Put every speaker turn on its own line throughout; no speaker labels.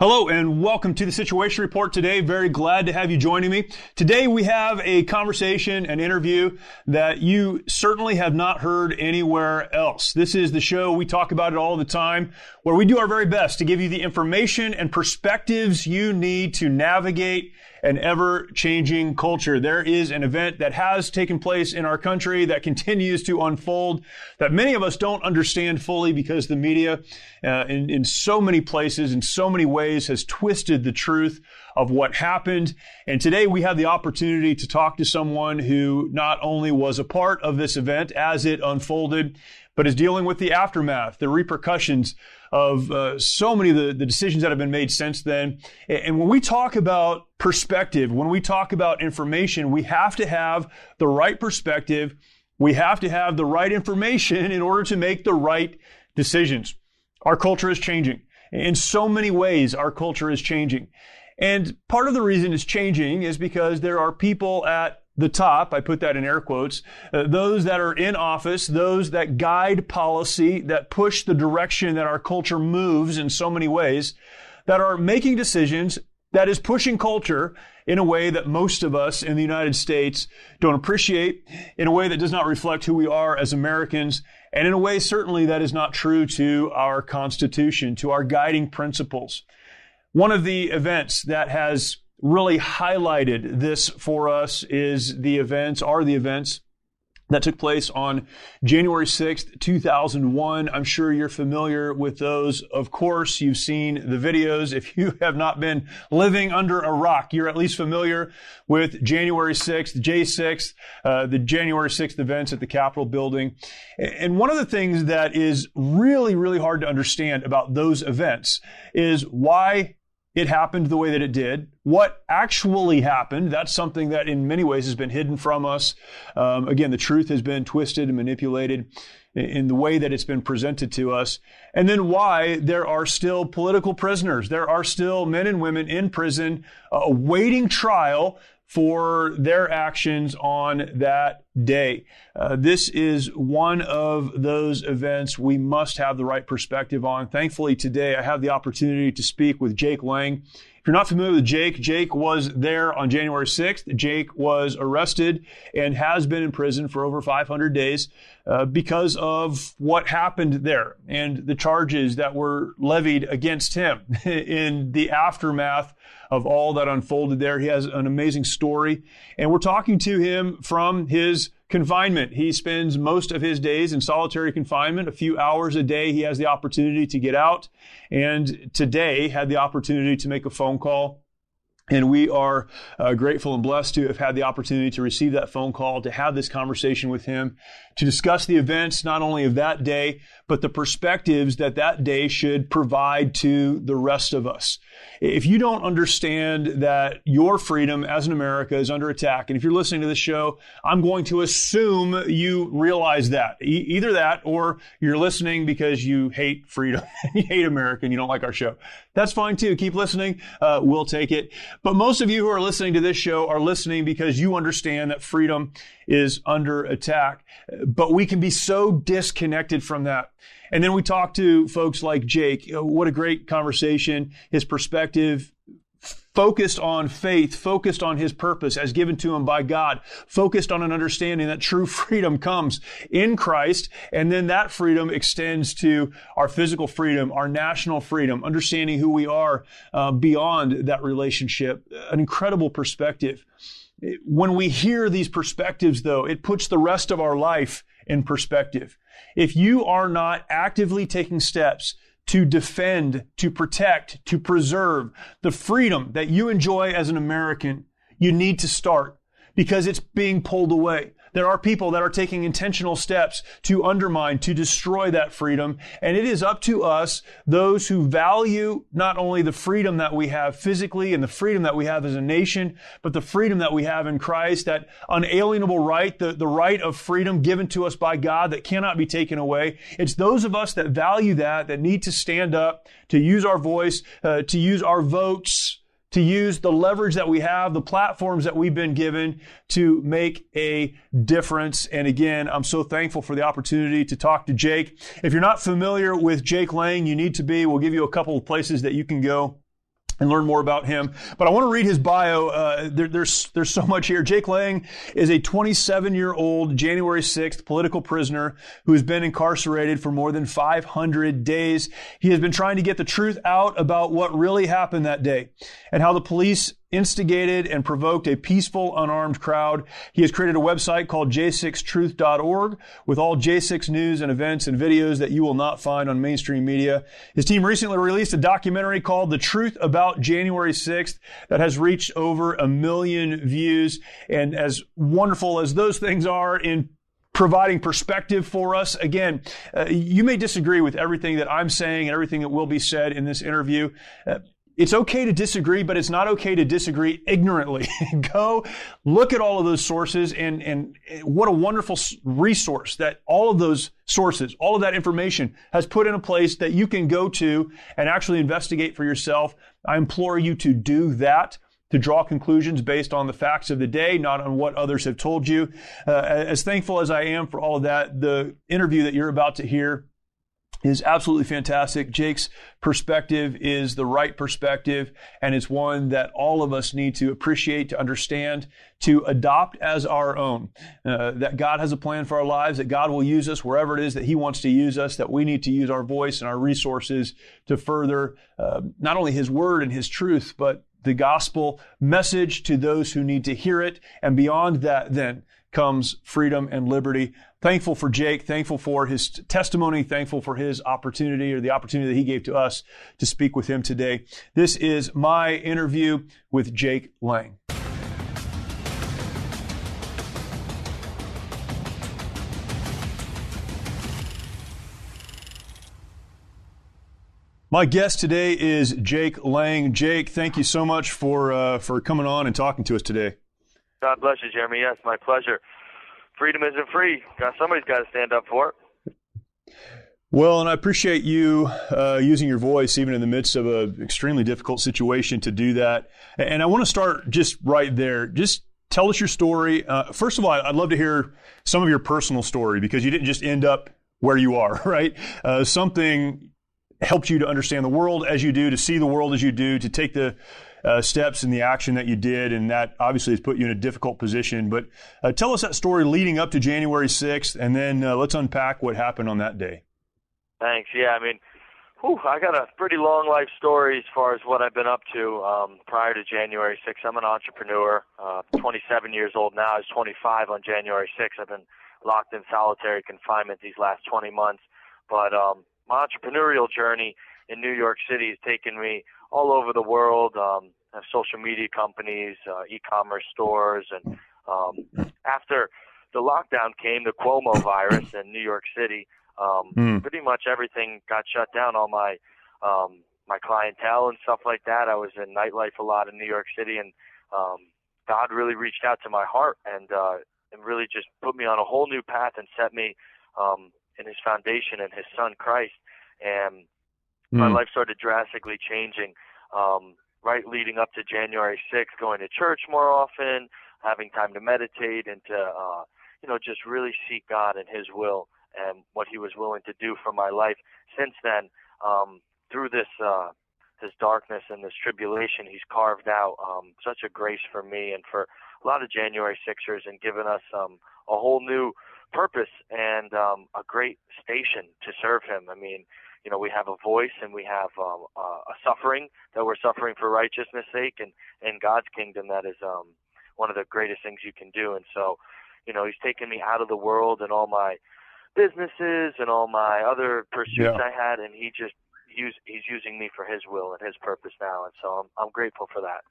Hello and welcome to the Situation Report today. Very glad to have you joining me. Today we have a conversation, an interview that you certainly have not heard anywhere else. This is the show, we talk about it all the time, where we do our very best to give you the information and perspectives you need to navigate an ever changing culture. There is an event that has taken place in our country that continues to unfold that many of us don't understand fully because the media uh, in, in so many places, in so many ways has twisted the truth of what happened. And today we have the opportunity to talk to someone who not only was a part of this event as it unfolded, but is dealing with the aftermath, the repercussions of uh, so many of the, the decisions that have been made since then. And when we talk about perspective, when we talk about information, we have to have the right perspective. We have to have the right information in order to make the right decisions. Our culture is changing. In so many ways, our culture is changing. And part of the reason it's changing is because there are people at the top, I put that in air quotes, uh, those that are in office, those that guide policy, that push the direction that our culture moves in so many ways, that are making decisions that is pushing culture in a way that most of us in the United States don't appreciate, in a way that does not reflect who we are as Americans, and in a way certainly that is not true to our Constitution, to our guiding principles. One of the events that has really highlighted this for us is the events, are the events that took place on January 6th, 2001. I'm sure you're familiar with those. Of course, you've seen the videos. If you have not been living under a rock, you're at least familiar with January 6th, J6, uh, the January 6th events at the Capitol building. And one of the things that is really, really hard to understand about those events is why it happened the way that it did. What actually happened, that's something that in many ways has been hidden from us. Um, again, the truth has been twisted and manipulated in the way that it's been presented to us. And then why there are still political prisoners. There are still men and women in prison uh, awaiting trial for their actions on that day. Uh, this is one of those events we must have the right perspective on. Thankfully, today I have the opportunity to speak with Jake Lang. If you're not familiar with Jake, Jake was there on January 6th. Jake was arrested and has been in prison for over 500 days uh, because of what happened there and the charges that were levied against him in the aftermath of all that unfolded there. He has an amazing story. And we're talking to him from his confinement. He spends most of his days in solitary confinement. A few hours a day, he has the opportunity to get out. And today had the opportunity to make a phone call and we are uh, grateful and blessed to have had the opportunity to receive that phone call, to have this conversation with him, to discuss the events not only of that day, but the perspectives that that day should provide to the rest of us. If you don't understand that your freedom as an America is under attack, and if you're listening to this show, I'm going to assume you realize that. E- either that or you're listening because you hate freedom, you hate America, and you don't like our show. That's fine too. Keep listening. Uh, we'll take it. But most of you who are listening to this show are listening because you understand that freedom is under attack. But we can be so disconnected from that. And then we talk to folks like Jake. What a great conversation. His perspective focused on faith, focused on his purpose as given to him by God, focused on an understanding that true freedom comes in Christ, and then that freedom extends to our physical freedom, our national freedom, understanding who we are uh, beyond that relationship. An incredible perspective. When we hear these perspectives, though, it puts the rest of our life in perspective. If you are not actively taking steps to defend, to protect, to preserve the freedom that you enjoy as an American, you need to start because it's being pulled away. There are people that are taking intentional steps to undermine, to destroy that freedom. And it is up to us, those who value not only the freedom that we have physically and the freedom that we have as a nation, but the freedom that we have in Christ, that unalienable right, the, the right of freedom given to us by God that cannot be taken away. It's those of us that value that, that need to stand up, to use our voice, uh, to use our votes, to use the leverage that we have, the platforms that we've been given to make a difference. And again, I'm so thankful for the opportunity to talk to Jake. If you're not familiar with Jake Lang, you need to be. We'll give you a couple of places that you can go and learn more about him. But I want to read his bio. Uh, there, there's there's so much here. Jake Lang is a 27 year old January 6th political prisoner who has been incarcerated for more than 500 days. He has been trying to get the truth out about what really happened that day and how the police instigated and provoked a peaceful, unarmed crowd. He has created a website called j6truth.org with all J6 news and events and videos that you will not find on mainstream media. His team recently released a documentary called The Truth About January 6th that has reached over a million views. And as wonderful as those things are in providing perspective for us. Again, uh, you may disagree with everything that I'm saying and everything that will be said in this interview. Uh, it's okay to disagree, but it's not okay to disagree ignorantly. Go look at all of those sources and, and what a wonderful resource that all of those sources, all of that information has put in a place that you can go to and actually investigate for yourself. I implore you to do that to draw conclusions based on the facts of the day, not on what others have told you. Uh, as thankful as I am for all of that, the interview that you're about to hear is absolutely fantastic. Jake's perspective is the right perspective, and it's one that all of us need to appreciate, to understand, to adopt as our own. Uh, that God has a plan for our lives, that God will use us wherever it is that He wants to use us, that we need to use our voice and our resources to further uh, not only His word and His truth, but the gospel message to those who need to hear it. And beyond that, then, comes freedom and liberty. Thankful for Jake, thankful for his testimony, thankful for his opportunity or the opportunity that he gave to us to speak with him today. This is my interview with Jake Lang. My guest today is Jake Lang. Jake, thank you so much for uh, for coming on and talking to us today.
God bless you, Jeremy. Yes, my pleasure. Freedom isn't free. Somebody's got to stand up for it.
Well, and I appreciate you uh, using your voice even in the midst of an extremely difficult situation to do that. And I want to start just right there. Just tell us your story. Uh, first of all, I'd love to hear some of your personal story because you didn't just end up where you are, right? Uh, something helped you to understand the world as you do, to see the world as you do, to take the uh, steps and the action that you did, and that obviously has put you in a difficult position. But uh, tell us that story leading up to January 6th, and then uh, let's unpack what happened on that day.
Thanks. Yeah, I mean, whew, I got a pretty long life story as far as what I've been up to um, prior to January 6th. I'm an entrepreneur, uh, 27 years old now. I was 25 on January 6th. I've been locked in solitary confinement these last 20 months. But um, my entrepreneurial journey in New York City has taken me all over the world. Um, have social media companies, uh, e-commerce stores, and um, after the lockdown came, the Cuomo virus in New York City, um, mm. pretty much everything got shut down. All my um, my clientele and stuff like that. I was in nightlife a lot in New York City, and um, God really reached out to my heart and uh, and really just put me on a whole new path and set me um, in His foundation and His Son Christ. And Mm. My life started drastically changing. Um, right leading up to January 6th, going to church more often, having time to meditate and to, uh, you know, just really seek God and His will and what He was willing to do for my life. Since then, um, through this, uh, this darkness and this tribulation, He's carved out um, such a grace for me and for a lot of January Sixers and given us um, a whole new purpose and um, a great station to serve Him. I mean, you know we have a voice and we have um, uh, a suffering that we're suffering for righteousness' sake, and in God's kingdom that is um, one of the greatest things you can do. And so, you know, He's taken me out of the world and all my businesses and all my other pursuits yeah. I had, and He just use, He's using me for His will and His purpose now, and so I'm I'm grateful for that.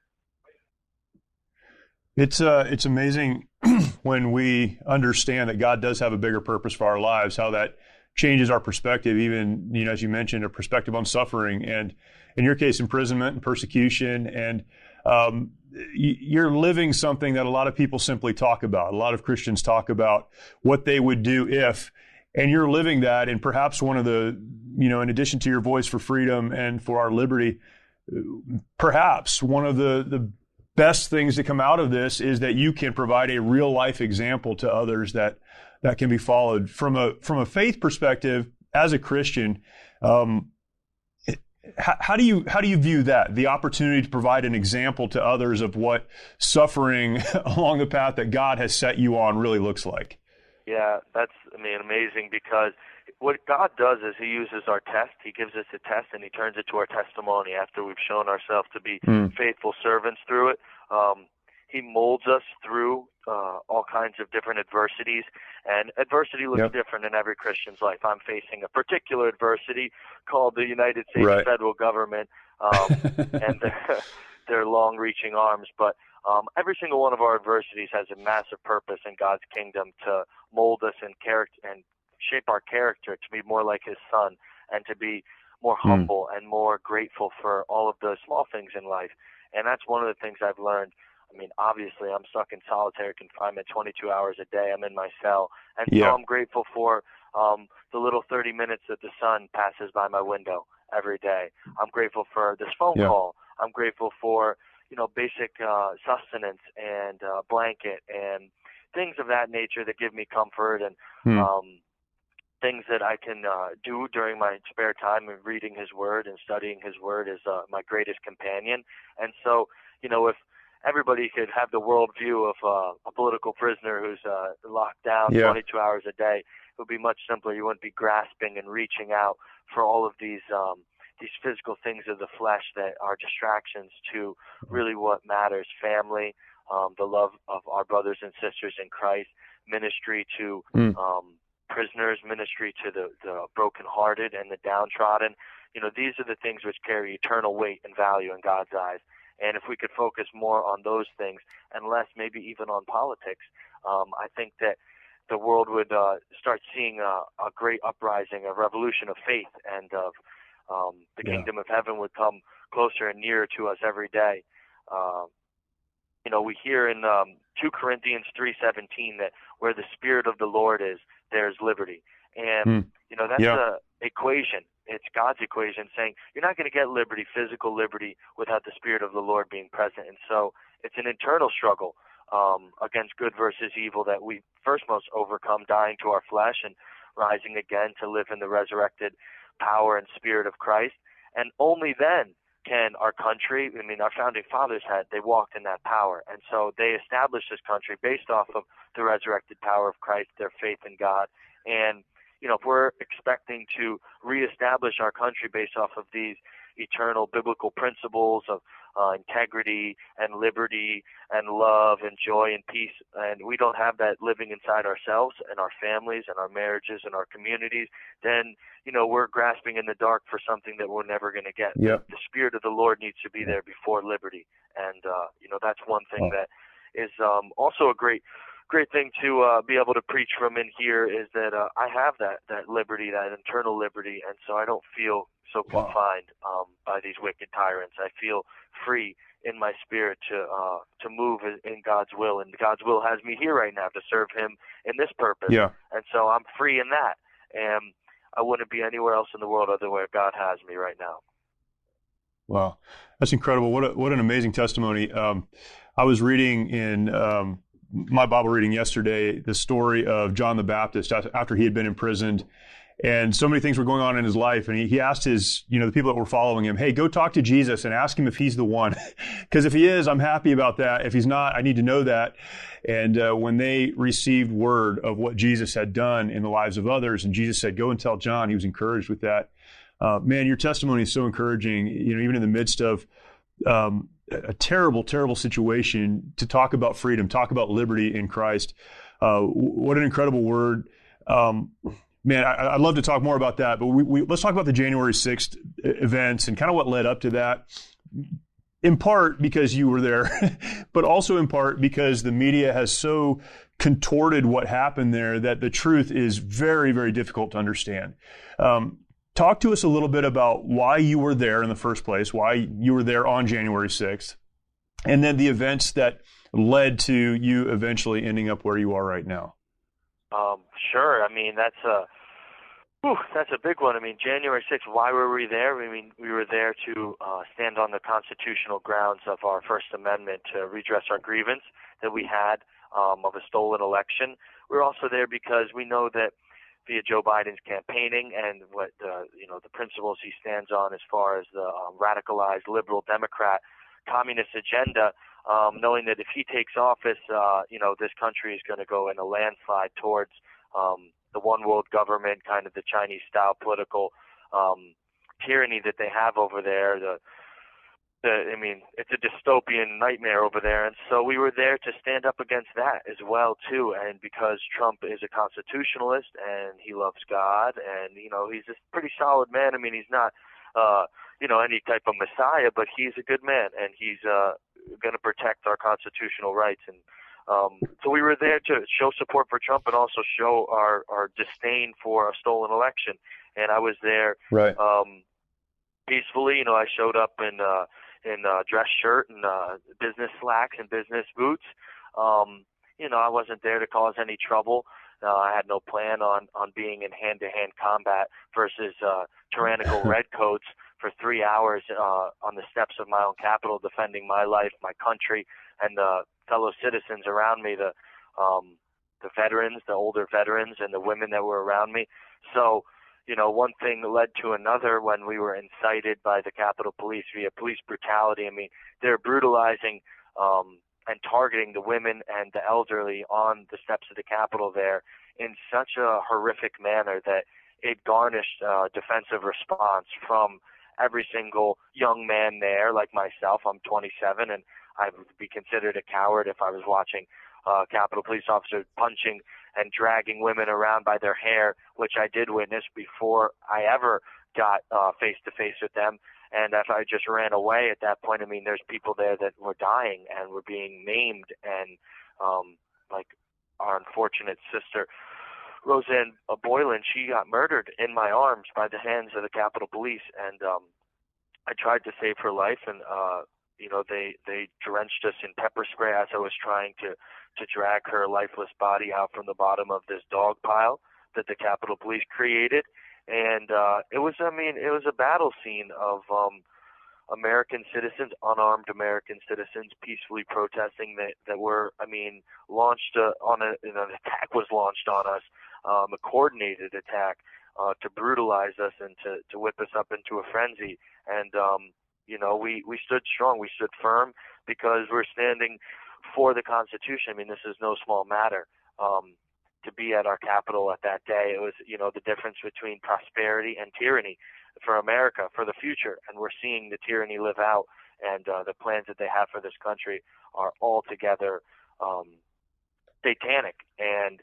It's uh, it's amazing when we understand that God does have a bigger purpose for our lives. How that changes our perspective, even you know, as you mentioned, a perspective on suffering, and in your case, imprisonment and persecution, and um, you're living something that a lot of people simply talk about. A lot of Christians talk about what they would do if, and you're living that. And perhaps one of the, you know, in addition to your voice for freedom and for our liberty, perhaps one of the the best things to come out of this is that you can provide a real life example to others that that can be followed from a from a faith perspective as a Christian. Um, how, how, do you how do you view that the opportunity to provide an example to others of what suffering along the path that God has set you on really looks like?
Yeah, that's I mean amazing because what God does is He uses our test. He gives us a test and He turns it to our testimony after we've shown ourselves to be mm. faithful servants through it. Um, he molds us through uh, all kinds of different adversities, and adversity looks yep. different in every Christian's life. I'm facing a particular adversity called the United States right. federal government um, and their, their long-reaching arms, but um, every single one of our adversities has a massive purpose in God's kingdom to mold us and character and shape our character to be more like His Son and to be more mm. humble and more grateful for all of the small things in life. And that's one of the things I've learned I mean, obviously, I'm stuck in solitary confinement 22 hours a day. I'm in my cell, and yeah. so I'm grateful for um, the little 30 minutes that the sun passes by my window every day. I'm grateful for this phone yeah. call. I'm grateful for you know basic uh, sustenance and uh, blanket and things of that nature that give me comfort and hmm. um, things that I can uh, do during my spare time and reading His Word and studying His Word is uh, my greatest companion. And so, you know, if everybody could have the world view of uh, a political prisoner who's uh, locked down yeah. 22 hours a day. It would be much simpler. You wouldn't be grasping and reaching out for all of these um, these physical things of the flesh that are distractions to really what matters: family, um, the love of our brothers and sisters in Christ, ministry to mm. um, prisoners, ministry to the, the brokenhearted and the downtrodden. You know, these are the things which carry eternal weight and value in God's eyes. And if we could focus more on those things and less maybe even on politics, um, I think that the world would uh, start seeing a, a great uprising, a revolution of faith, and of um, the yeah. kingdom of heaven would come closer and nearer to us every day. Uh, you know, we hear in um, 2 Corinthians 3:17 that where the spirit of the Lord is, there's liberty, and mm. you know that's yeah. a equation it's God's equation saying you're not going to get liberty, physical liberty, without the Spirit of the Lord being present. And so it's an internal struggle um, against good versus evil that we first must overcome, dying to our flesh and rising again to live in the resurrected power and Spirit of Christ. And only then can our country, I mean, our founding fathers had, they walked in that power. And so they established this country based off of the resurrected power of Christ, their faith in God. And you know, if we're expecting to reestablish our country based off of these eternal biblical principles of uh, integrity and liberty and love and joy and peace, and we don't have that living inside ourselves and our families and our marriages and our communities, then you know we're grasping in the dark for something that we're never going to get.
Yep.
The spirit of the Lord needs to be there before liberty, and uh, you know that's one thing that is um, also a great great thing to uh, be able to preach from in here is that uh, I have that that liberty, that internal liberty, and so I don't feel so confined um, by these wicked tyrants. I feel free in my spirit to uh, to move in God's will, and God's will has me here right now to serve Him in this purpose.
Yeah.
And so I'm free in that, and I wouldn't be anywhere else in the world other where God has me right now.
Wow, that's incredible! What a, what an amazing testimony. Um, I was reading in um, my Bible reading yesterday the story of John the Baptist after he had been imprisoned. And so many things were going on in his life. And he, he asked his, you know, the people that were following him, hey, go talk to Jesus and ask him if he's the one. Because if he is, I'm happy about that. If he's not, I need to know that. And uh, when they received word of what Jesus had done in the lives of others, and Jesus said, go and tell John, he was encouraged with that. Uh, man, your testimony is so encouraging, you know, even in the midst of um, a terrible, terrible situation to talk about freedom, talk about liberty in Christ. Uh, what an incredible word. Um, man, I, would love to talk more about that, but we, we, let's talk about the January 6th events and kind of what led up to that. in part because you were there, but also in part because the media has so contorted what happened there that the truth is very, very difficult to understand. Um, talk to us a little bit about why you were there in the first place, why you were there on January 6th, and then the events that led to you eventually ending up where you are right now.
Um, sure. I mean, that's a Whew, that's a big one. I mean, January 6th, why were we there? I mean, we were there to uh, stand on the constitutional grounds of our First Amendment to redress our grievance that we had um, of a stolen election. We're also there because we know that via Joe Biden's campaigning and what uh, you know the principles he stands on as far as the um, radicalized liberal Democrat communist agenda, um, knowing that if he takes office, uh, you know this country is going to go in a landslide towards um, the one world government, kind of the Chinese style political um, tyranny that they have over there. The, the, I mean, it's a dystopian nightmare over there, and so we were there to stand up against that as well too. And because Trump is a constitutionalist and he loves God, and you know he's a pretty solid man. I mean, he's not, uh, you know, any type of messiah, but he's a good man, and he's uh, going to protect our constitutional rights and um, so we were there to show support for Trump and also show our, our disdain for a stolen election. And I was there
right.
um, peacefully. You know, I showed up in uh, in a dress shirt and uh, business slacks and business boots. Um, you know, I wasn't there to cause any trouble. Uh, I had no plan on on being in hand-to-hand combat versus uh, tyrannical redcoats for three hours uh, on the steps of my own Capitol, defending my life, my country, and the fellow citizens around me, the um, the veterans, the older veterans, and the women that were around me. So, you know, one thing led to another when we were incited by the Capitol Police via police brutality. I mean, they're brutalizing um, and targeting the women and the elderly on the steps of the Capitol there in such a horrific manner that it garnished uh, defensive response from every single young man there, like myself. I'm 27, and I would be considered a coward if I was watching uh, Capitol Police officers punching and dragging women around by their hair, which I did witness before I ever got face to face with them. And if I just ran away at that point, I mean, there's people there that were dying and were being maimed, and um, like our unfortunate sister Rosanne Boyland, she got murdered in my arms by the hands of the Capitol Police, and um, I tried to save her life, and uh, you know they they drenched us in pepper spray as I was trying to to drag her lifeless body out from the bottom of this dog pile that the Capitol Police created, and uh, it was I mean it was a battle scene of um, American citizens, unarmed American citizens, peacefully protesting that that were I mean launched uh, on a an attack was launched on us, um, a coordinated attack. Uh, to brutalize us and to, to whip us up into a frenzy. And um, you know, we, we stood strong, we stood firm because we're standing for the Constitution. I mean, this is no small matter. Um, to be at our Capitol at that day, it was, you know, the difference between prosperity and tyranny for America, for the future. And we're seeing the tyranny live out, and uh, the plans that they have for this country are altogether um, satanic. And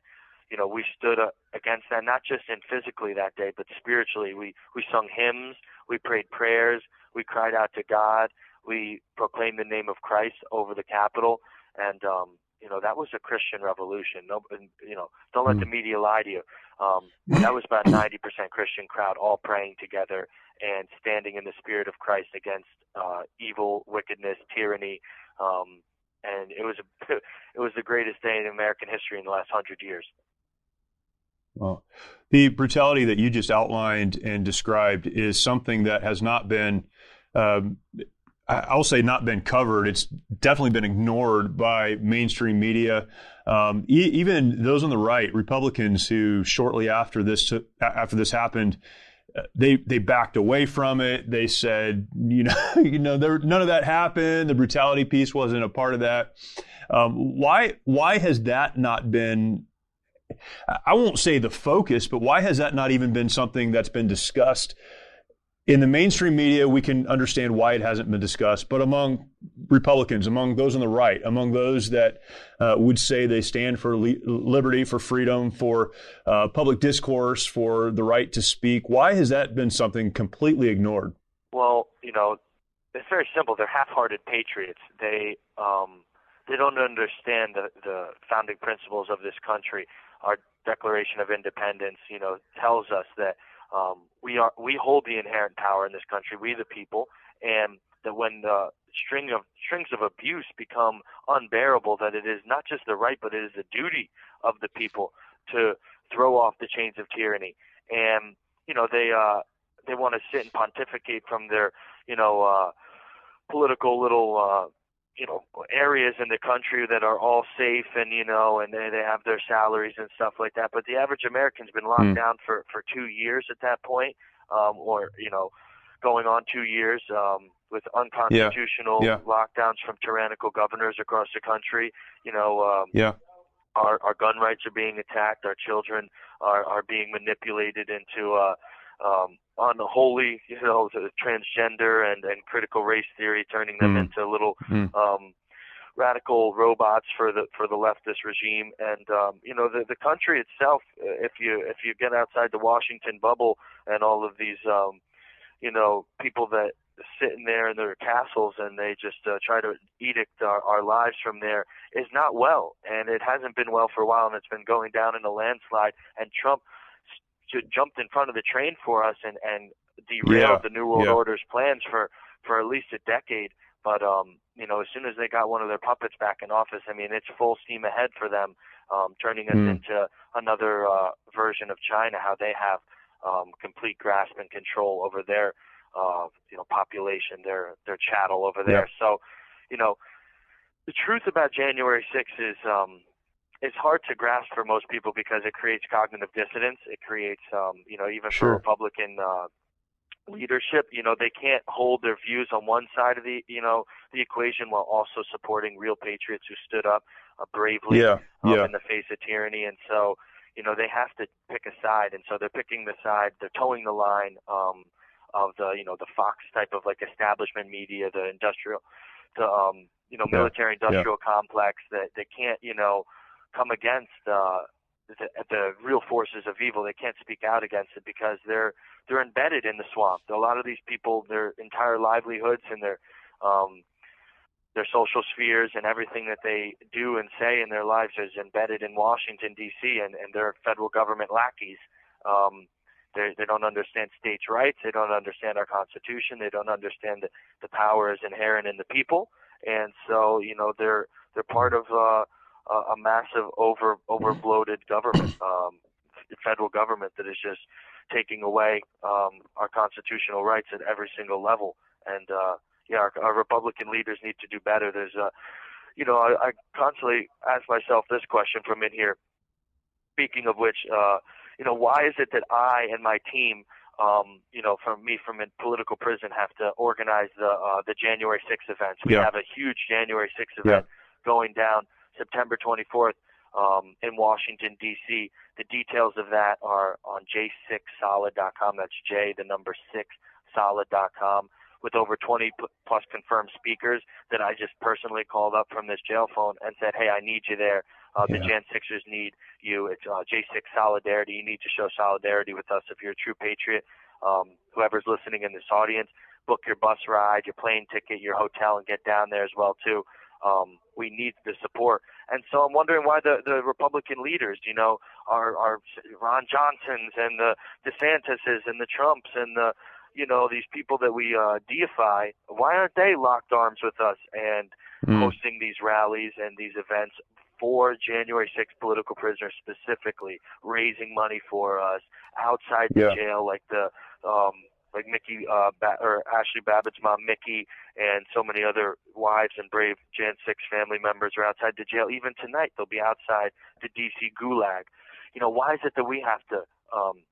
you know, we stood against that, not just in physically that day, but spiritually. We we sung hymns, we prayed prayers, we cried out to God, we proclaimed the name of Christ over the Capitol, and um, you know that was a Christian revolution. No, you know, don't let the hmm. media lie to you. Um, that was about 90% Christian crowd all praying together and standing in the spirit of Christ against uh, evil, wickedness, tyranny, um, and it was a, it was the greatest day in American history in the last hundred years.
Well, the brutality that you just outlined and described is something that has not been, um, I'll say, not been covered. It's definitely been ignored by mainstream media. Um, e- even those on the right, Republicans, who shortly after this after this happened, uh, they they backed away from it. They said, you know, you know, there, none of that happened. The brutality piece wasn't a part of that. Um, why why has that not been I won't say the focus, but why has that not even been something that's been discussed? In the mainstream media, we can understand why it hasn't been discussed, but among Republicans, among those on the right, among those that uh, would say they stand for li- liberty, for freedom, for uh, public discourse, for the right to speak, why has that been something completely ignored?
Well, you know, it's very simple. They're half-hearted patriots. They um, they don't understand the, the founding principles of this country. Our Declaration of Independence, you know, tells us that um, we are we hold the inherent power in this country, we the people, and that when the string of strings of abuse become unbearable, that it is not just the right, but it is the duty of the people to throw off the chains of tyranny. And you know, they uh, they want to sit and pontificate from their you know uh, political little uh, you know areas in the country that are all safe and you know and they, they have their salaries and stuff like that but the average american's been locked mm. down for for two years at that point um or you know going on two years um with unconstitutional
yeah. Yeah.
lockdowns from tyrannical governors across the country you know um
yeah
our our gun rights are being attacked our children are are being manipulated into uh um, unholy, you know, transgender and, and critical race theory, turning them mm. into little mm. um, radical robots for the for the leftist regime. And um, you know, the the country itself, if you if you get outside the Washington bubble and all of these, um, you know, people that sit in there in their castles and they just uh, try to edict our, our lives from there is not well and it hasn't been well for a while and it's been going down in a landslide and Trump jumped in front of the train for us and and derailed
yeah.
the New World
yeah.
Order's plans for for at least a decade. But um, you know, as soon as they got one of their puppets back in office, I mean, it's full steam ahead for them, um, turning us
mm.
into another uh, version of China. How they have um, complete grasp and control over their uh, you know population, their their chattel over there.
Yeah.
So, you know, the truth about January 6th is um, it's hard to grasp for most people because it creates cognitive dissonance. It creates, um, you know, even
sure.
for Republican uh, leadership, you know, they can't hold their views on one side of the, you know, the equation while also supporting real patriots who stood up uh, bravely
yeah.
Um,
yeah.
in the face of tyranny. And so, you know, they have to pick a side, and so they're picking the side. They're toeing the line um, of the, you know, the Fox type of like establishment media, the industrial, the, um, you know,
Yeah.
military industrial complex that they can't, you know come against uh, the, the real forces of evil. They can't speak out against it because they're they're embedded in the swamp. A lot of these people, their entire livelihoods and their um, their social spheres and everything that they do and say in their lives is embedded in Washington D.C. and, and they're federal government lackeys. Um, they they don't understand states' rights. They don't understand our Constitution. They don't understand that the power is inherent in the people. And so, you know, they're they're part of uh, a, a massive over over bloated government, um, federal government that is just taking away um, our constitutional rights at every single level. And uh, yeah, our, our Republican leaders need to do better. There's a, you know, I, I constantly ask myself this question from in here. Speaking of which, uh, you know, why is it that I and my team um, you know, from me from a political prison have to organize the uh, the January 6th events. We
Yeah.
have a huge January 6th event going down September 24th um, in Washington D.C. The details of that are on j6solid.com. That's J, the number six, solid.com. With over 20 plus confirmed speakers that I just personally called up from this jail phone and said, "Hey, I need you there. Uh, The
Yeah.
Jan Sixers need you. It's uh, J6 Solidarity. You need to show solidarity with us if you're a true patriot. Um, whoever's listening in this audience, book your bus ride, your plane ticket, your hotel, and get down there as well too. Um, we need the support, and so I'm wondering why the the Republican leaders, you know, are are Ron Johnsons and the DeSantises and the Trumps and the you know these people that we uh, deify. Why aren't they locked arms with us and
Mm.
hosting these rallies and these events for January 6th political prisoners specifically, raising money for us outside the
Yeah.
jail, like the um, like Mickey uh, ba- or Ashli Babbitt's mom, Mickey, and so many other wives and brave Jan 6 family members are outside the jail. Even tonight, they'll be outside the D.C. Gulag. You know, why is it that we have to um,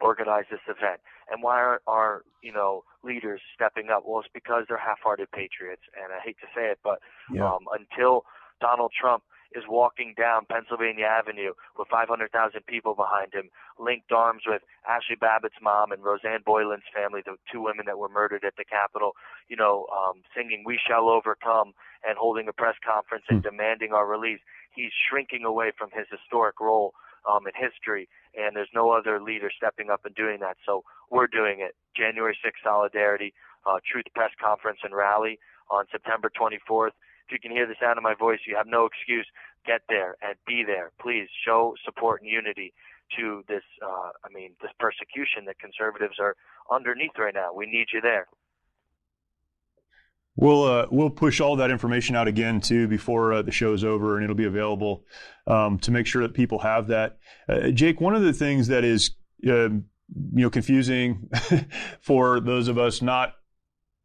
organize this event? And why aren't our, you know, leaders stepping up? Well, it's because they're half-hearted patriots, and I hate to say it, but
Yeah.
um, until Donald Trump is walking down Pennsylvania Avenue with 500,000 people behind him, linked arms with Ashli Babbitt's mom and Rosanne Boyland's family, the two women that were murdered at the Capitol, you know, um, singing "We Shall Overcome" and holding a press conference and demanding our release. He's shrinking away from his historic role um, in history, and there's no other leader stepping up and doing that. So we're doing it. January 6th solidarity. uh, Truth Press Conference and Rally on September 24th. If you can hear the sound of my voice, you have no excuse. Get there and be there. Please show support and unity to this. Uh, I mean, this persecution that conservatives are underneath right now. We need you there.
We'll uh, we'll push all that information out again too before uh, the show's over, and it'll be available um, to make sure that people have that. Uh, Jake, one of the things that is um, you know confusing for those of us not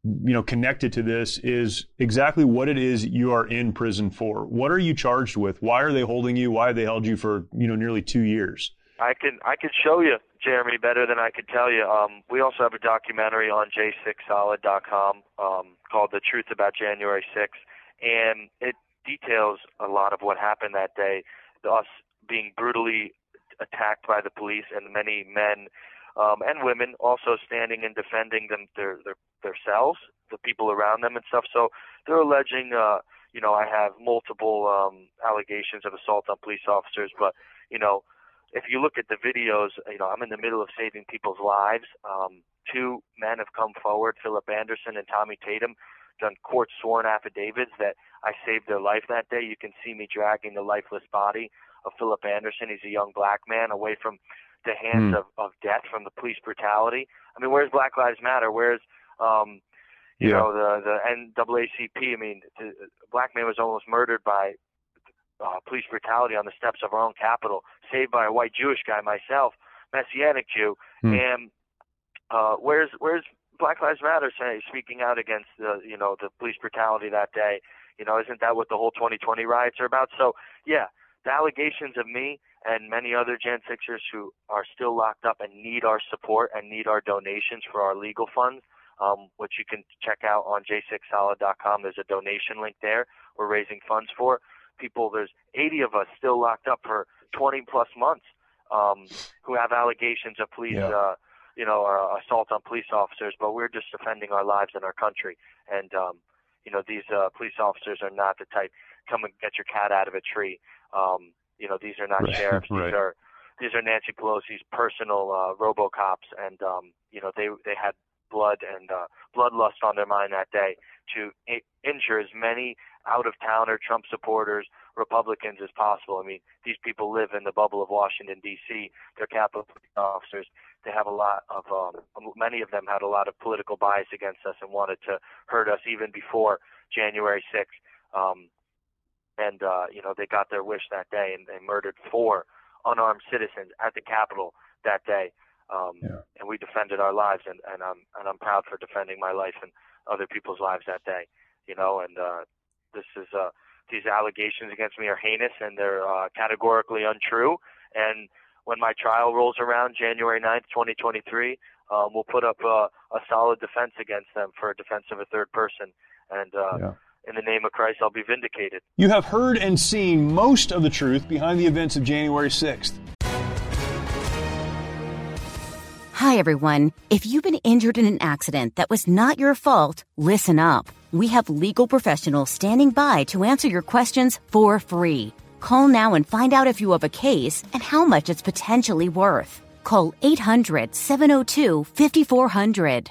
you know connected to this is exactly what it is you are in prison for. What are you charged with? Why are they holding you? Why have they held you for you know nearly two years?
I can I can show you, Jeremy, better than I could tell you. Um, we also have a documentary on j6solid.com um, called "The Truth About January 6th," and it details a lot of what happened that day. Us being brutally attacked by the police, and many men um, and women also standing and defending them their, their themselves, the people around them, and stuff. So they're alleging. Uh, you know, I have multiple um, allegations of assault on police officers, but you know, if you look at the videos, you know, I'm in the middle of saving people's lives. Um, two men have come forward, Philip Anderson and Tommy Tatum, done court sworn affidavits that I saved their life that day. You can see me dragging the lifeless body of Philip Anderson. He's a young black man away from the hands mm. of, of death from the police brutality. I mean, where's Black Lives Matter? Where's um, you yeah. know the the NAACP? I mean, the, black man was almost murdered by uh, police brutality on the steps of our own Capitol, saved by a white Jewish guy, myself, Messianic Jew. Hmm. And uh, where's where's Black Lives Matter say, speaking out against the you know the police brutality that day? You know, isn't that what the whole 2020 riots are about? So yeah, the allegations of me and many other Jan Sixers who are still locked up and need our support and need our donations for our legal funds, um, which you can check out on j6solid.com. There's a donation link there. We're raising funds for people. There's 80 of us still locked up for 20 plus months um, who have allegations of police, yeah. uh, you know, uh, assault on police officers. But we're just defending our lives and our country. And um, you know, these uh, police officers are not the type come and get your cat out of a tree. Um, you know, these are not right. sheriffs. These right. are these are Nancy Pelosi's personal uh, RoboCops, and um, you know, they they had blood and uh, bloodlust on their mind that day to I- injure as many out of towner Trump supporters, Republicans as possible. I mean, these people live in the bubble of Washington D.C. They're Capitol officers. They have a lot of um, many of them had a lot of political bias against us and wanted to hurt us even before January 6th. Um, and uh, you know they got their wish that day and they murdered four unarmed citizens at the Capitol that day. Um, yeah. And we defended our lives, and, and I'm and I'm proud for defending my life and other people's lives that day. You know, and uh, this is uh, these allegations against me are heinous and they're uh, categorically untrue. And when my trial rolls around January 9th, 2023, um, we'll put up a, a solid defense against them for a defense of a third person. And uh, yeah. In the name of Christ, I'll be vindicated.
You have heard and seen most of the truth behind the events of January 6th.
Hi, everyone. If you've been injured in an accident that was not your fault, listen up. We have legal professionals standing by to answer your questions for free. Call now and find out if you have a case and how much it's potentially worth. Call 800 702 5400.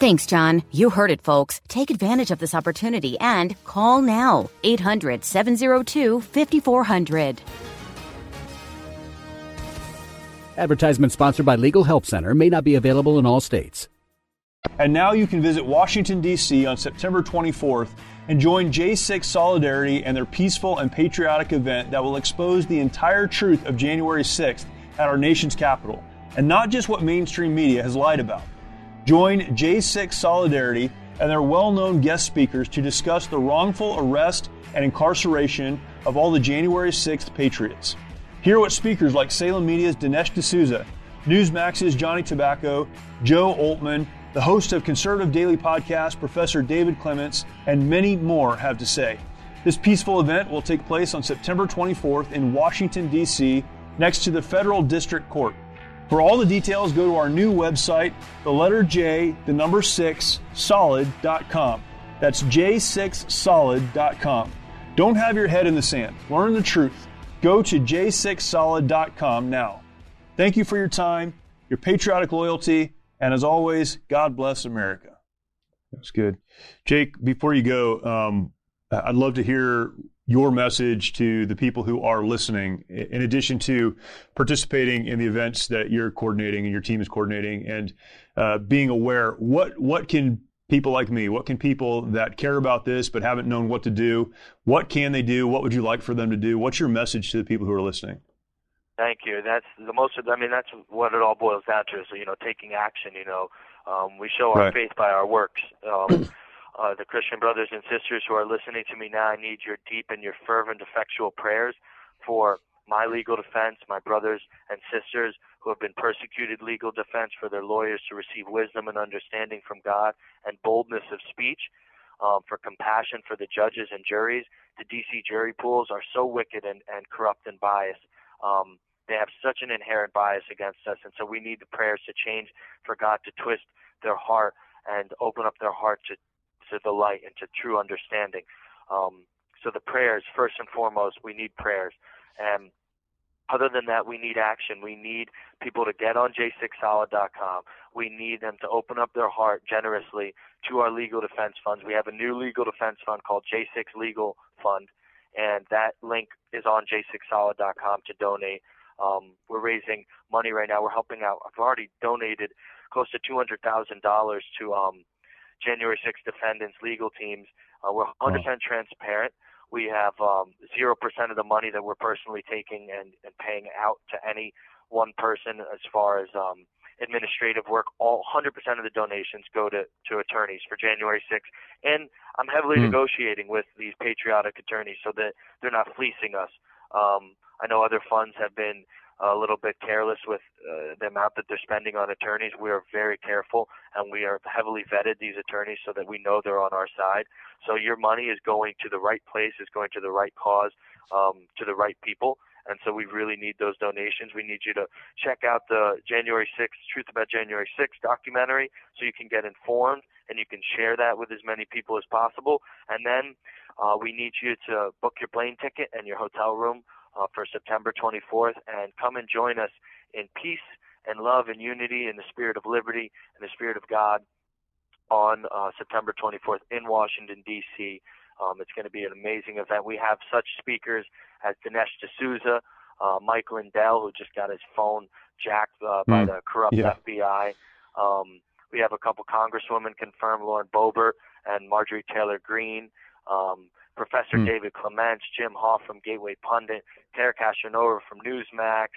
Thanks, John. You heard it, folks. Take advantage of this opportunity and call now. 800 702 5400.
Advertisement sponsored by Legal Help Center may not be available in all states.
And now you can visit Washington, D.C. on September 24th and join J6 Solidarity and their peaceful and patriotic event that will expose the entire truth of January 6th at our nation's capital, and not just what mainstream media has lied about. Join J6 Solidarity and their well known guest speakers to discuss the wrongful arrest and incarceration of all the January 6th patriots. Hear what speakers like Salem Media's Dinesh D'Souza, Newsmax's Johnny Tabacco, Joe Oltmann, the host of Conservative Daily Podcast, Professor David Clements, and many more have to say. This peaceful event will take place on September 24th in Washington, D.C., next to the Federal District Court. For all the details, go to our new website, the letter J, the number 6, solid.com. That's j6solid.com. Don't have your head in the sand. Learn the truth. Go to j6solid.com now. Thank you for your time, your patriotic loyalty, and as always, God bless America. That's good. Jake, before you go, um, I'd love to hear your message to the people who are listening, in addition to participating in the events that you're coordinating and your team is coordinating, and uh, being aware. What what can people like me, what can people that care about this but haven't known what to do, what can they do? What would you like for them to do? What's your message to the people who are listening?
Thank you. That's the most. I mean, that's what it all boils down to. So you know, taking action. You know, um, we show our right. faith by our works. Um, uh, the Christian brothers and sisters who are listening to me now, I need your deep and your fervent, effectual prayers for my legal defense, my brothers and sisters who have been persecuted legal defense for their lawyers to receive wisdom and understanding from God and boldness of speech, um, for compassion for the judges and juries. The DC jury pools are so wicked and, and corrupt and biased. Um, they have such an inherent bias against us, and so we need the prayers to change for God to twist their heart and open up their heart to, to the light and to true understanding. Um, so the prayers, first and foremost, we need prayers. And other than that, we need action. We need people to get on j6solid.com. We need them to open up their heart generously to our legal defense funds. We have a new legal defense fund called J6 Legal Fund, and that link is on j6solid.com to donate. Um, we're raising money right now. We're helping out. I've already donated close to $200,000 to um, January 6 defendants' legal teams. Uh, we're 100% transparent. We have um, 0% of the money that we're personally taking and, and paying out to any one person as far as um, administrative work. All 100% of the donations go to, to attorneys for January 6th. And I'm heavily mm. negotiating with these patriotic attorneys so that they're not fleecing us. Um, I know other funds have been a little bit careless with uh, the amount that they're spending on attorneys. We are very careful and we are heavily vetted these attorneys so that we know they're on our side. So your money is going to the right place, is going to the right cause, um, to the right people. And so we really need those donations. We need you to check out the January 6th, Truth About January 6th documentary so you can get informed and you can share that with as many people as possible. And then uh, we need you to book your plane ticket and your hotel room uh, for September 24th and come and join us in peace and love and unity in the spirit of liberty and the spirit of God on uh, September 24th in Washington, D.C. Um, it's going to be an amazing event. We have such speakers as Dinesh D'Souza, uh, Mike Lindell, who just got his phone jacked uh, by mm. the corrupt yeah. FBI. Um, we have a couple congresswomen confirmed, Lauren Boebert and Marjorie Taylor Greene. Um, Professor mm. David Clements, Jim Hoft from Gateway Pundit, Tara Castronuova from Newsmax.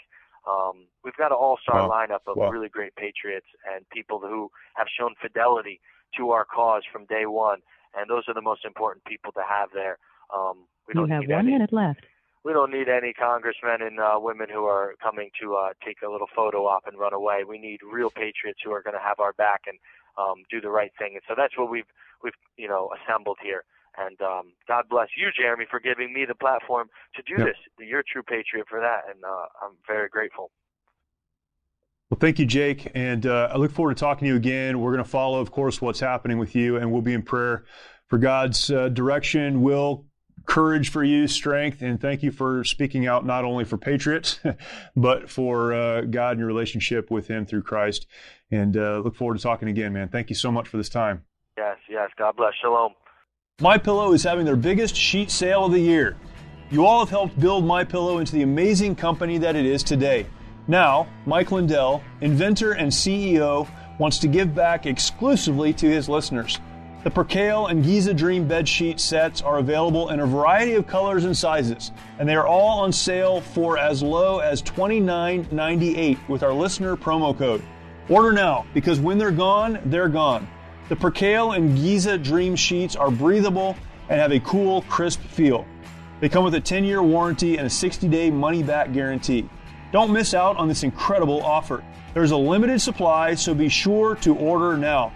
Um, we've got an all-star wow. lineup of wow. really great patriots and people who have shown fidelity to our cause from day one, and those are the most important people to have there. Um, we
you have one
any,
minute left.
We don't need any congressmen and uh, women who are coming to uh, take a little photo op and run away. We need real patriots who are going to have our back and um, do the right thing. And so that's what we've we've you know assembled here. And um, God bless you, Jeremy, for giving me the platform to do yep. this. You're a true patriot for that, and uh, I'm very grateful.
Well, thank you, Jake. And uh, I look forward to talking to you again. We're going to follow, of course, what's happening with you, and we'll be in prayer for God's uh, direction, will, courage for you, strength, and thank you for speaking out not only for patriots, but for uh, God and your relationship with Him through Christ. And uh, look forward to talking again, man. Thank you so much for this time.
Yes, yes. God bless. Shalom.
My Pillow is having their biggest sheet sale of the year. You all have helped build My Pillow into the amazing company that it is today. Now, Mike Lindell, inventor and CEO, wants to give back exclusively to his listeners. The Percale and Giza Dream bed sheet sets are available in a variety of colors and sizes, and they are all on sale for as low as $29.98 with our listener promo code. Order now because when they're gone, they're gone. The Percale and Giza Dream Sheets are breathable and have a cool, crisp feel. They come with a 10 year warranty and a 60 day money back guarantee. Don't miss out on this incredible offer. There's a limited supply, so be sure to order now.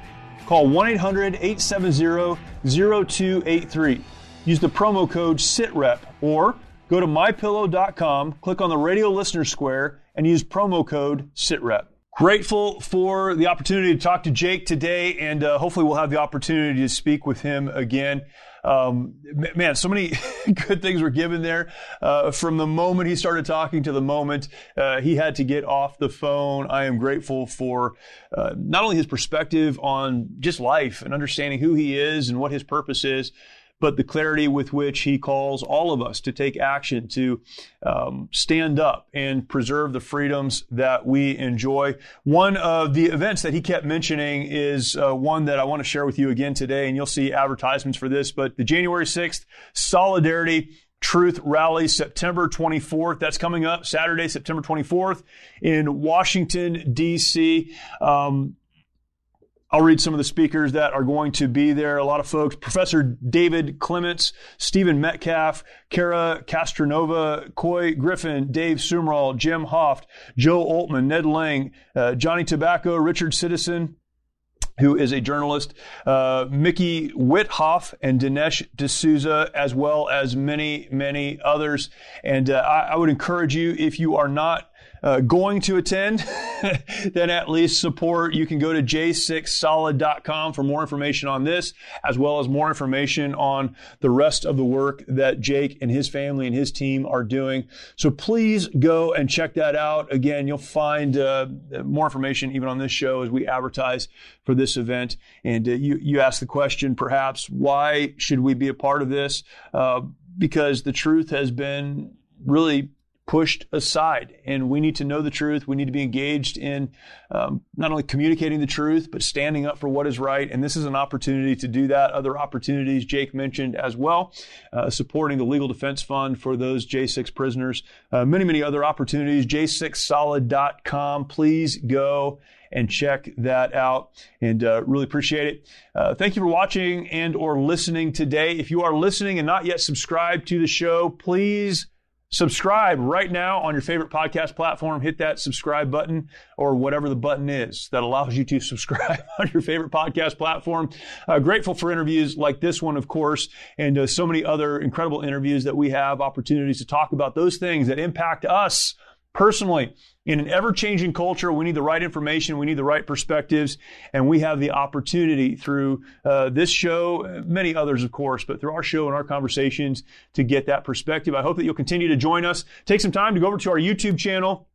Call 1 800 870 0283. use the promo code SITREP or go to mypillow.com, click on the radio listener square, and use promo code SITREP. Grateful for the opportunity to talk to Jake today, and uh, hopefully we'll have the opportunity to speak with him again. Um, man, so many good things were given there. Uh, from the moment he started talking to the moment uh, he had to get off the phone, I am grateful for uh, not only his perspective on just life and understanding who he is and what his purpose is, but the clarity with which he calls all of us to take action, to um, stand up and preserve the freedoms that we enjoy. One of the events that he kept mentioning is uh, one that I want to share with you again today, and you'll see advertisements for this, but the January 6th Solidarity Truth Rally, September 24th. That's coming up Saturday, September 24th in Washington, D.C. Um, I'll read some of the speakers that are going to be there. A lot of folks. Professor David Clements, Stephen Metcalf, Kara Castronuova, Couy Griffin, Dave Sumrall, Jim Hoft, Joe Altman, Ned Lang, uh, Johnny Tabacco, Richard Citizen, who is a journalist, uh, Micki Witthoeft and Dinesh D'Souza, as well as many, many others. And uh, I, I, would encourage you, if you are not uh, going to attend, then at least support. You can go to j6solid.com for more information on this, as well as more information on the rest of the work that Jake and his family and his team are doing. So please go and check that out. Again, you'll find uh, more information even on this show as we advertise for this event. And uh, you, you ask the question, perhaps, why should we be a part of this? Uh, because the truth has been really pushed aside. And we need to know the truth. We need to be engaged in um, not only communicating the truth, but standing up for what is right. And this is an opportunity to do that. Other opportunities Jake mentioned as well, uh, supporting the Legal Defense Fund for those J6 prisoners. Uh, many, many other opportunities. J6solid.com. Please go and check that out and uh, really appreciate it uh, thank you for watching and or listening today if you are listening and not yet subscribed to the show please Subscribe right now on your favorite podcast platform. Hit that subscribe button or whatever the button is that allows you to subscribe on your favorite podcast platform. Uh, grateful for interviews like this one, of course, and uh, so many other incredible interviews that we have opportunities to talk about those things that impact us personally in an ever changing culture, we need the right information, we need the right perspectives, and we have the opportunity through uh, this show, many others, of course, but through our show and our conversations to get that perspective. I hope that you'll continue to join us. Take some time to go over to our YouTube channel.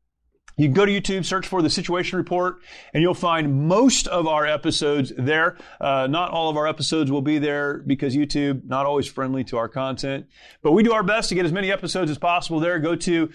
You can go to YouTube, search for the Situation Report, and you'll find most of our episodes there. Uh, not all of our episodes will be there because YouTube not always friendly to our content, but we do our best to get as many episodes as possible there. Go to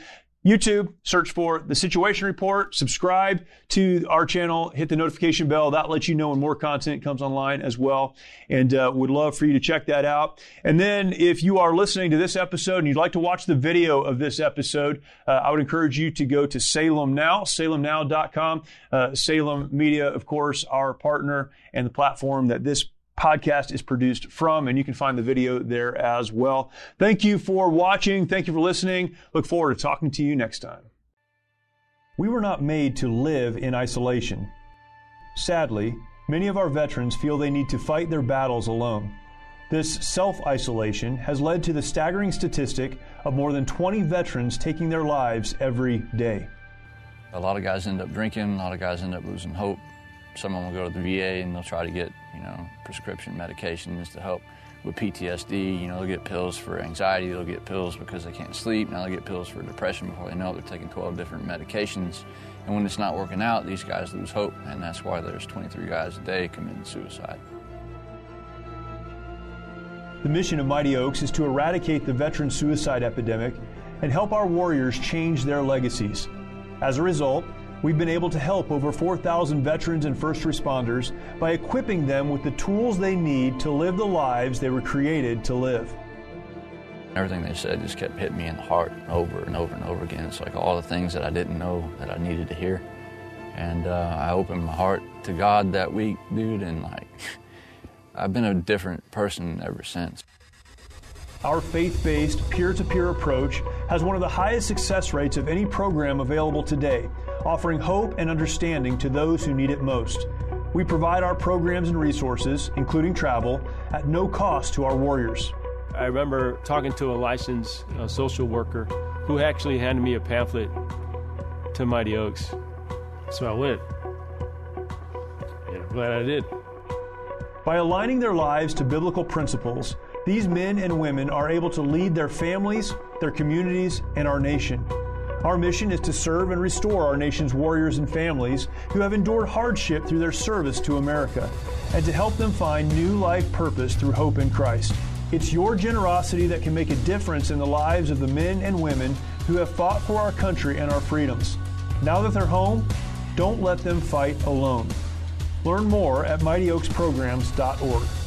YouTube, search for the Situation Report, subscribe to our channel, hit the notification bell. That lets you know when more content comes online as well. And uh, would love for you to check that out. And then if you are listening to this episode and you'd like to watch the video of this episode, uh, I would encourage you to go to Salem Now, salemnow.com. Uh, Salem Media, of course, our partner and the platform that this podcast is produced from, and you can find the video there as well. Thank you for watching. Thank you for listening. Look forward to talking to you next time. We were not made to live in isolation. Sadly, many of our veterans feel they need to fight their battles alone. This self isolation has led to the staggering statistic of more than 20 veterans taking their lives every day.
A lot of guys end up drinking, a lot of guys end up losing hope. Someone will go to the VA and they'll try to get you know, prescription medications to help with PTSD. You know, they'll get pills for anxiety, they'll get pills because they can't sleep. Now they get pills for depression before they know it. They're taking 12 different medications. And when it's not working out, these guys lose hope. And that's why there's 23 guys a day committing suicide.
The mission of Mighty Oaks is to eradicate the veteran suicide epidemic and help our warriors change their legacies. As a result, We've been able to help over 4,000 veterans and first responders by equipping them with the tools they need to live the lives they were created to live.
Everything they said just kept hitting me in the heart over and over and over again. It's like all the things that I didn't know that I needed to hear. And uh, I opened my heart to God that week, dude, and like, I've been a different person ever since.
Our faith based, peer to peer approach has one of the highest success rates of any program available today, offering hope and understanding to those who need it most. We provide our programs and resources, including travel, at no cost to our warriors.
I remember talking to a licensed uh, social worker who actually handed me a pamphlet to Mighty Oaks. So I went. And I'm glad I did.
By aligning their lives to biblical principles, these men and women are able to lead their families, their communities, and our nation. Our mission is to serve and restore our nation's warriors and families who have endured hardship through their service to America, and to help them find new life purpose through hope in Christ. It's your generosity that can make a difference in the lives of the men and women who have fought for our country and our freedoms. Now that they're home, don't let them fight alone. Learn more at mightyoaksprograms.org.